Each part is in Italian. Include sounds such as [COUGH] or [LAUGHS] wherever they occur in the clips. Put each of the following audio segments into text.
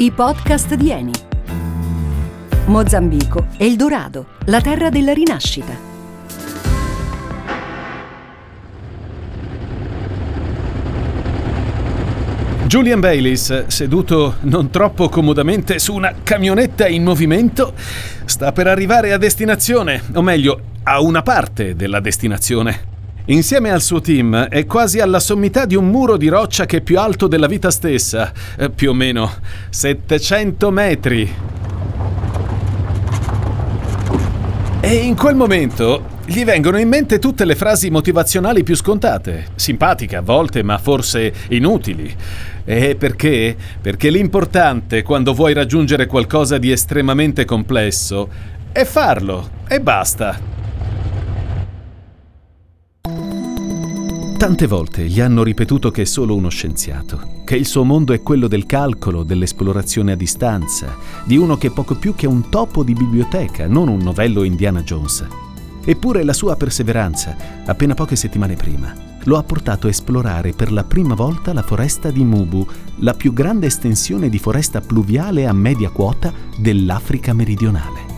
I podcast di Eni. Mozambico, Eldorado, la terra della rinascita. Julian Baylis, seduto non troppo comodamente su una camionetta in movimento, sta per arrivare a destinazione, o meglio, a una parte della destinazione. Insieme al suo team è quasi alla sommità di un muro di roccia che è più alto della vita stessa, eh, più o meno 700 metri. E in quel momento gli vengono in mente tutte le frasi motivazionali più scontate, simpatiche a volte, ma forse inutili. E perché? Perché l'importante quando vuoi raggiungere qualcosa di estremamente complesso è farlo e basta. Tante volte gli hanno ripetuto che è solo uno scienziato, che il suo mondo è quello del calcolo, dell'esplorazione a distanza, di uno che è poco più che un topo di biblioteca, non un novello Indiana Jones. Eppure la sua perseveranza, appena poche settimane prima, lo ha portato a esplorare per la prima volta la foresta di Mubu, la più grande estensione di foresta pluviale a media quota dell'Africa meridionale.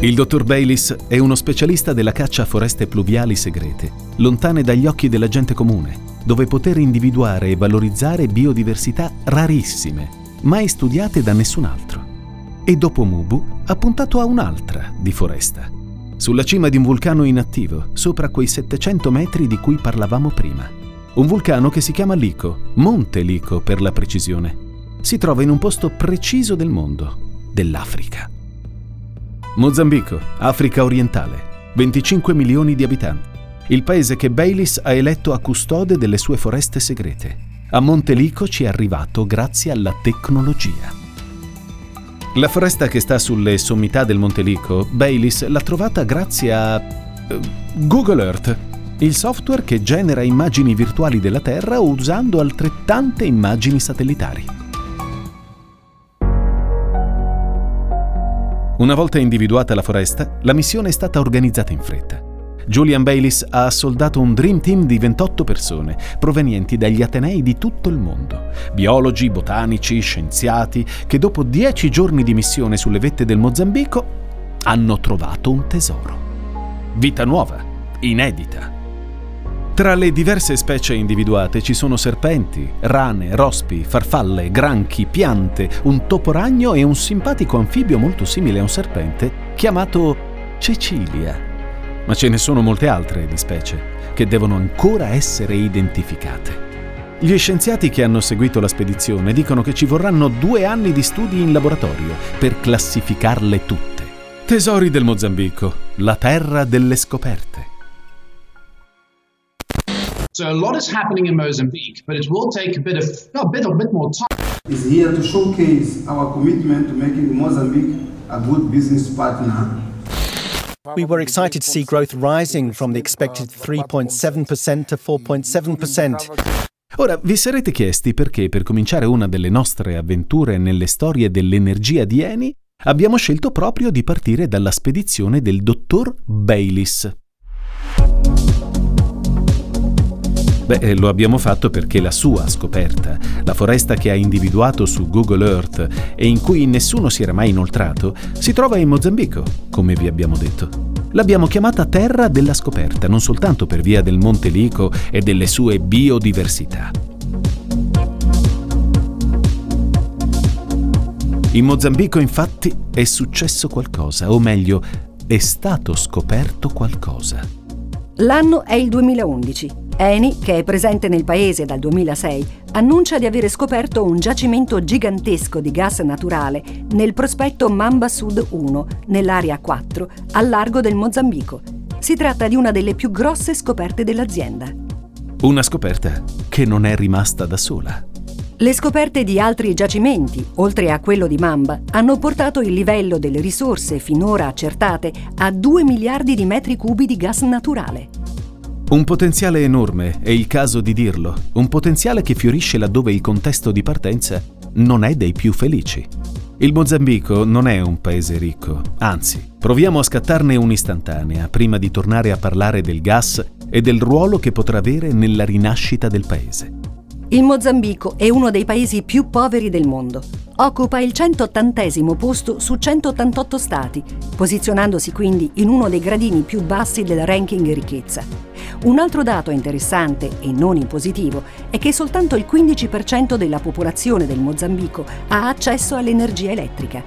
Il dottor Baylis è uno specialista della caccia a foreste pluviali segrete, lontane dagli occhi della gente comune, dove poter individuare e valorizzare biodiversità rarissime, mai studiate da nessun altro. E dopo Mubu ha puntato a un'altra di foresta, sulla cima di un vulcano inattivo, sopra quei 700 metri di cui parlavamo prima. Un vulcano che si chiama Lico, Monte Lico per la precisione. Si trova in un posto preciso del mondo, dell'Africa. Mozambico, Africa orientale, 25 milioni di abitanti. Il paese che Baylis ha eletto a custode delle sue foreste segrete. A Montelico ci è arrivato grazie alla tecnologia. La foresta che sta sulle sommità del Montelico, Baylis l'ha trovata grazie a uh, Google Earth, il software che genera immagini virtuali della Terra usando altrettante immagini satellitari. Una volta individuata la foresta, la missione è stata organizzata in fretta. Julian Baylis ha assoldato un Dream Team di 28 persone, provenienti dagli Atenei di tutto il mondo. Biologi, botanici, scienziati, che dopo dieci giorni di missione sulle vette del Mozambico hanno trovato un tesoro. Vita nuova, inedita, tra le diverse specie individuate ci sono serpenti, rane, rospi, farfalle, granchi, piante, un toporagno e un simpatico anfibio molto simile a un serpente chiamato Cecilia. Ma ce ne sono molte altre di specie che devono ancora essere identificate. Gli scienziati che hanno seguito la spedizione dicono che ci vorranno due anni di studi in laboratorio per classificarle tutte. Tesori del Mozambico, la terra delle scoperte. So a lot is happening in Mozambique, but it will take a bit of a bit, a bit more time. Is here to showcase our commitment to making Mozambique a good business partner. We were excited to see growth rising from the expected 3.7% to 4.7%. Ora, vi sarete chiesti perché per cominciare una delle nostre avventure nelle storie dell'energia di Eni abbiamo scelto proprio di partire dalla spedizione del dottor Baylis. Beh, eh, lo abbiamo fatto perché la sua scoperta, la foresta che ha individuato su Google Earth e in cui nessuno si era mai inoltrato, si trova in Mozambico, come vi abbiamo detto. L'abbiamo chiamata Terra della Scoperta, non soltanto per via del Monte Lico e delle sue biodiversità. In Mozambico infatti è successo qualcosa, o meglio, è stato scoperto qualcosa. L'anno è il 2011 Eni, che è presente nel paese dal 2006, annuncia di avere scoperto un giacimento gigantesco di gas naturale nel prospetto Mamba Sud 1, nell'area 4, al largo del Mozambico. Si tratta di una delle più grosse scoperte dell'azienda. Una scoperta che non è rimasta da sola. Le scoperte di altri giacimenti, oltre a quello di Mamba, hanno portato il livello delle risorse finora accertate a 2 miliardi di metri cubi di gas naturale. Un potenziale enorme, è il caso di dirlo, un potenziale che fiorisce laddove il contesto di partenza non è dei più felici. Il Mozambico non è un paese ricco, anzi, proviamo a scattarne un'istantanea prima di tornare a parlare del gas e del ruolo che potrà avere nella rinascita del paese. Il Mozambico è uno dei paesi più poveri del mondo. Occupa il 180 posto su 188 stati, posizionandosi quindi in uno dei gradini più bassi del ranking ricchezza. Un altro dato interessante e non in positivo è che soltanto il 15% della popolazione del Mozambico ha accesso all'energia elettrica.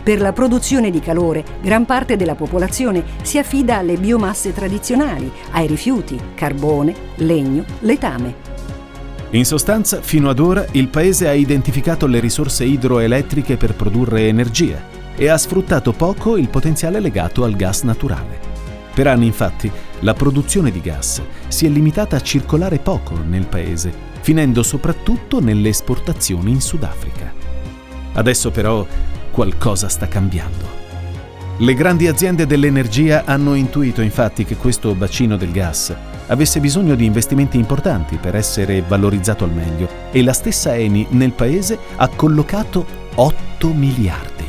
Per la produzione di calore, gran parte della popolazione si affida alle biomasse tradizionali, ai rifiuti, carbone, legno, letame. In sostanza, fino ad ora il paese ha identificato le risorse idroelettriche per produrre energia e ha sfruttato poco il potenziale legato al gas naturale. Per anni, infatti, la produzione di gas si è limitata a circolare poco nel paese, finendo soprattutto nelle esportazioni in Sudafrica. Adesso però qualcosa sta cambiando. Le grandi aziende dell'energia hanno intuito infatti che questo bacino del gas avesse bisogno di investimenti importanti per essere valorizzato al meglio e la stessa Eni nel paese ha collocato 8 miliardi.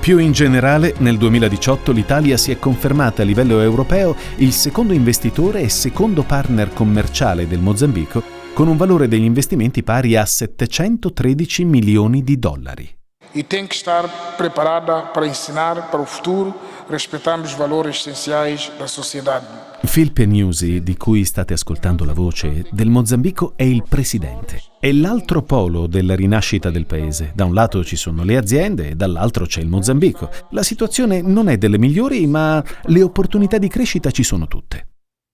Più in generale, nel 2018 l'Italia si è confermata a livello europeo il secondo investitore e secondo partner commerciale del Mozambico con un valore degli investimenti pari a 713 milioni di dollari. E tem que estar preparada para ensinar para o futuro, respeitando os valores essenciais da sociedade. Phil Penusi, di cui state ascoltando la voce, del Mozambico è il presidente. È l'altro polo della rinascita del paese. Da un lato ci sono le aziende e dall'altro c'è il Mozambico. La situazione non è delle migliori, ma le opportunità di crescita ci sono tutte.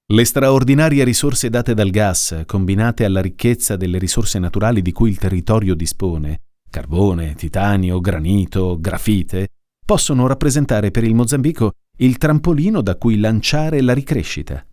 Le straordinarie risorse date dal gas, combinate alla ricchezza delle risorse naturali di cui il territorio dispone, carbone, titanio, granito, grafite, possono rappresentare per il Mozambico il trampolino da cui lanciare la ricrescita.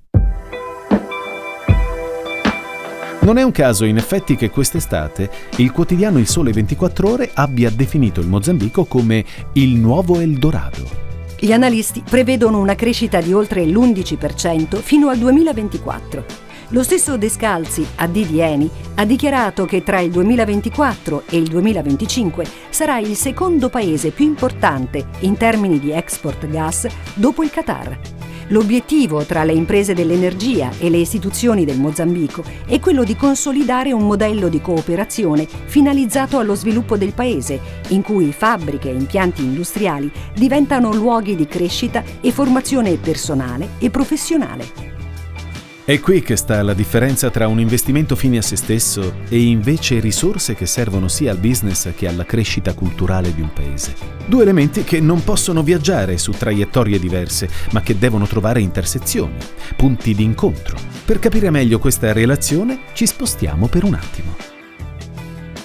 Non è un caso, in effetti, che quest'estate il quotidiano Il Sole 24 Ore abbia definito il Mozambico come il nuovo Eldorado. Gli analisti prevedono una crescita di oltre l'11% fino al 2024 lo stesso Descalzi, a di ha dichiarato che tra il 2024 e il 2025 sarà il secondo paese più importante in termini di export gas dopo il Qatar. L'obiettivo tra le imprese dell'energia e le istituzioni del Mozambico è quello di consolidare un modello di cooperazione finalizzato allo sviluppo del paese, in cui fabbriche e impianti industriali diventano luoghi di crescita e formazione personale e professionale. È qui che sta la differenza tra un investimento fine a se stesso e invece risorse che servono sia al business che alla crescita culturale di un paese. Due elementi che non possono viaggiare su traiettorie diverse, ma che devono trovare intersezioni, punti di incontro. Per capire meglio questa relazione ci spostiamo per un attimo.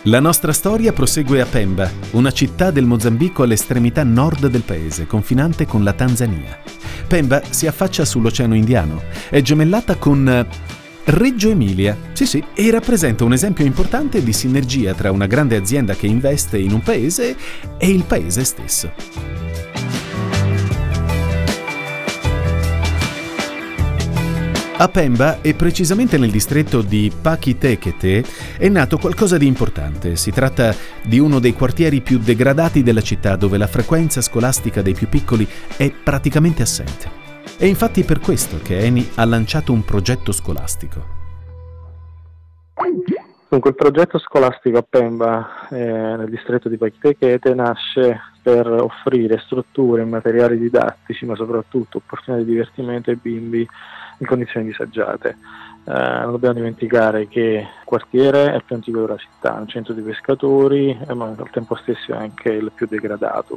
La nostra storia prosegue a Pemba, una città del Mozambico all'estremità nord del paese, confinante con la Tanzania. Pemba si affaccia sull'Oceano Indiano, è gemellata con eh, Reggio Emilia, sì sì, e rappresenta un esempio importante di sinergia tra una grande azienda che investe in un paese e il paese stesso. A Pemba, e precisamente nel distretto di Pakitekete, è nato qualcosa di importante. Si tratta di uno dei quartieri più degradati della città dove la frequenza scolastica dei più piccoli è praticamente assente. È infatti per questo che Eni ha lanciato un progetto scolastico. Dunque, il progetto scolastico a Pemba, eh, nel distretto di Pakitekete, nasce per offrire strutture materiali didattici, ma soprattutto opportunità di divertimento ai bimbi in condizioni disagiate. Eh, non dobbiamo dimenticare che il quartiere è il più antico della città, un centro di pescatori, eh, ma al tempo stesso è anche il più degradato.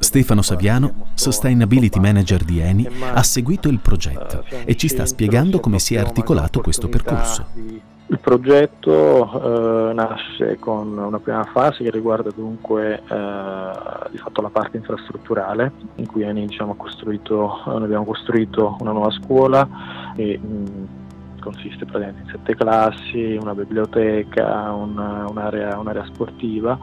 Stefano Saviano, Sustainability Manager di Eni, ha seguito il progetto eh, e ci sta spiegando come si è articolato questo percorso. Il progetto eh, nasce con una prima fase che riguarda dunque eh, di fatto la parte infrastrutturale in cui diciamo, eh, abbiamo costruito una nuova scuola e mh, consiste praticamente in sette classi, una biblioteca, una, un'area, un'area, sportiva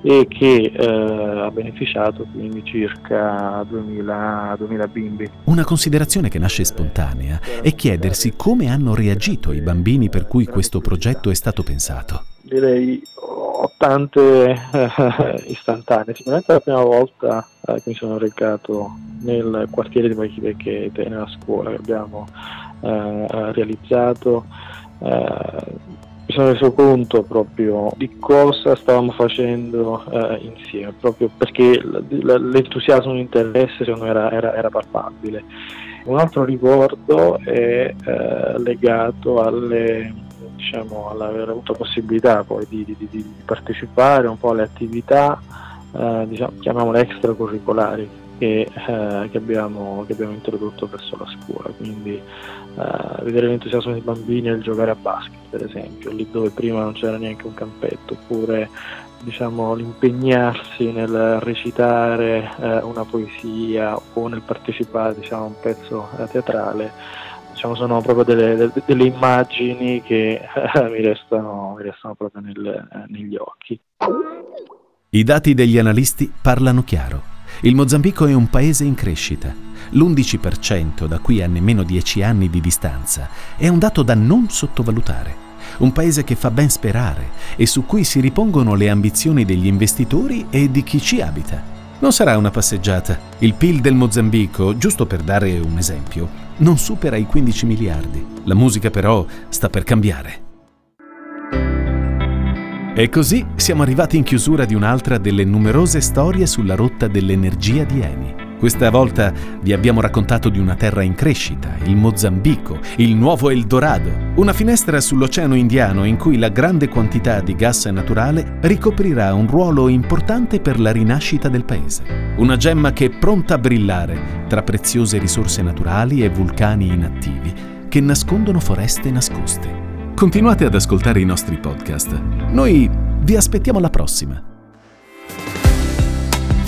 e che eh, ha beneficiato quindi circa 2000, 2000 bimbi. Una considerazione che nasce spontanea è chiedersi come hanno reagito i bambini per cui questo progetto è stato pensato. Direi ho tante eh, istantanee. Sicuramente la prima volta eh, che mi sono recato nel quartiere di Bachivecchete, nella scuola che abbiamo eh, realizzato, eh, mi sono reso conto proprio di cosa stavamo facendo eh, insieme, proprio perché l'entusiasmo e l'interesse secondo me era, era, era palpabile. Un altro ricordo è eh, legato alle, diciamo, all'aver avuto possibilità poi di, di, di partecipare un po' alle attività, eh, diciamo, chiamiamole extracurricolari, che, eh, che, abbiamo, che, abbiamo, introdotto verso la scuola, quindi eh, vedere l'entusiasmo dei bambini nel giocare a basket per esempio, lì dove prima non c'era neanche un campetto, oppure diciamo, l'impegnarsi nel recitare eh, una poesia o nel partecipare diciamo, a un pezzo eh, teatrale, diciamo, sono proprio delle, delle immagini che [LAUGHS] mi, restano, mi, restano, proprio nel, negli occhi. I dati degli analisti parlano chiaro. Il Mozambico è un paese in crescita. L'11% da qui a nemmeno 10 anni di distanza è un dato da non sottovalutare. Un paese che fa ben sperare e su cui si ripongono le ambizioni degli investitori e di chi ci abita. Non sarà una passeggiata. Il PIL del Mozambico, giusto per dare un esempio, non supera i 15 miliardi. La musica però sta per cambiare. E così siamo arrivati in chiusura di un'altra delle numerose storie sulla rotta dell'energia di Eni. Questa volta vi abbiamo raccontato di una terra in crescita, il Mozambico, il nuovo Eldorado, una finestra sull'Oceano Indiano in cui la grande quantità di gas naturale ricoprirà un ruolo importante per la rinascita del paese. Una gemma che è pronta a brillare tra preziose risorse naturali e vulcani inattivi che nascondono foreste nascoste. Continuate ad ascoltare i nostri podcast. Noi vi aspettiamo alla prossima.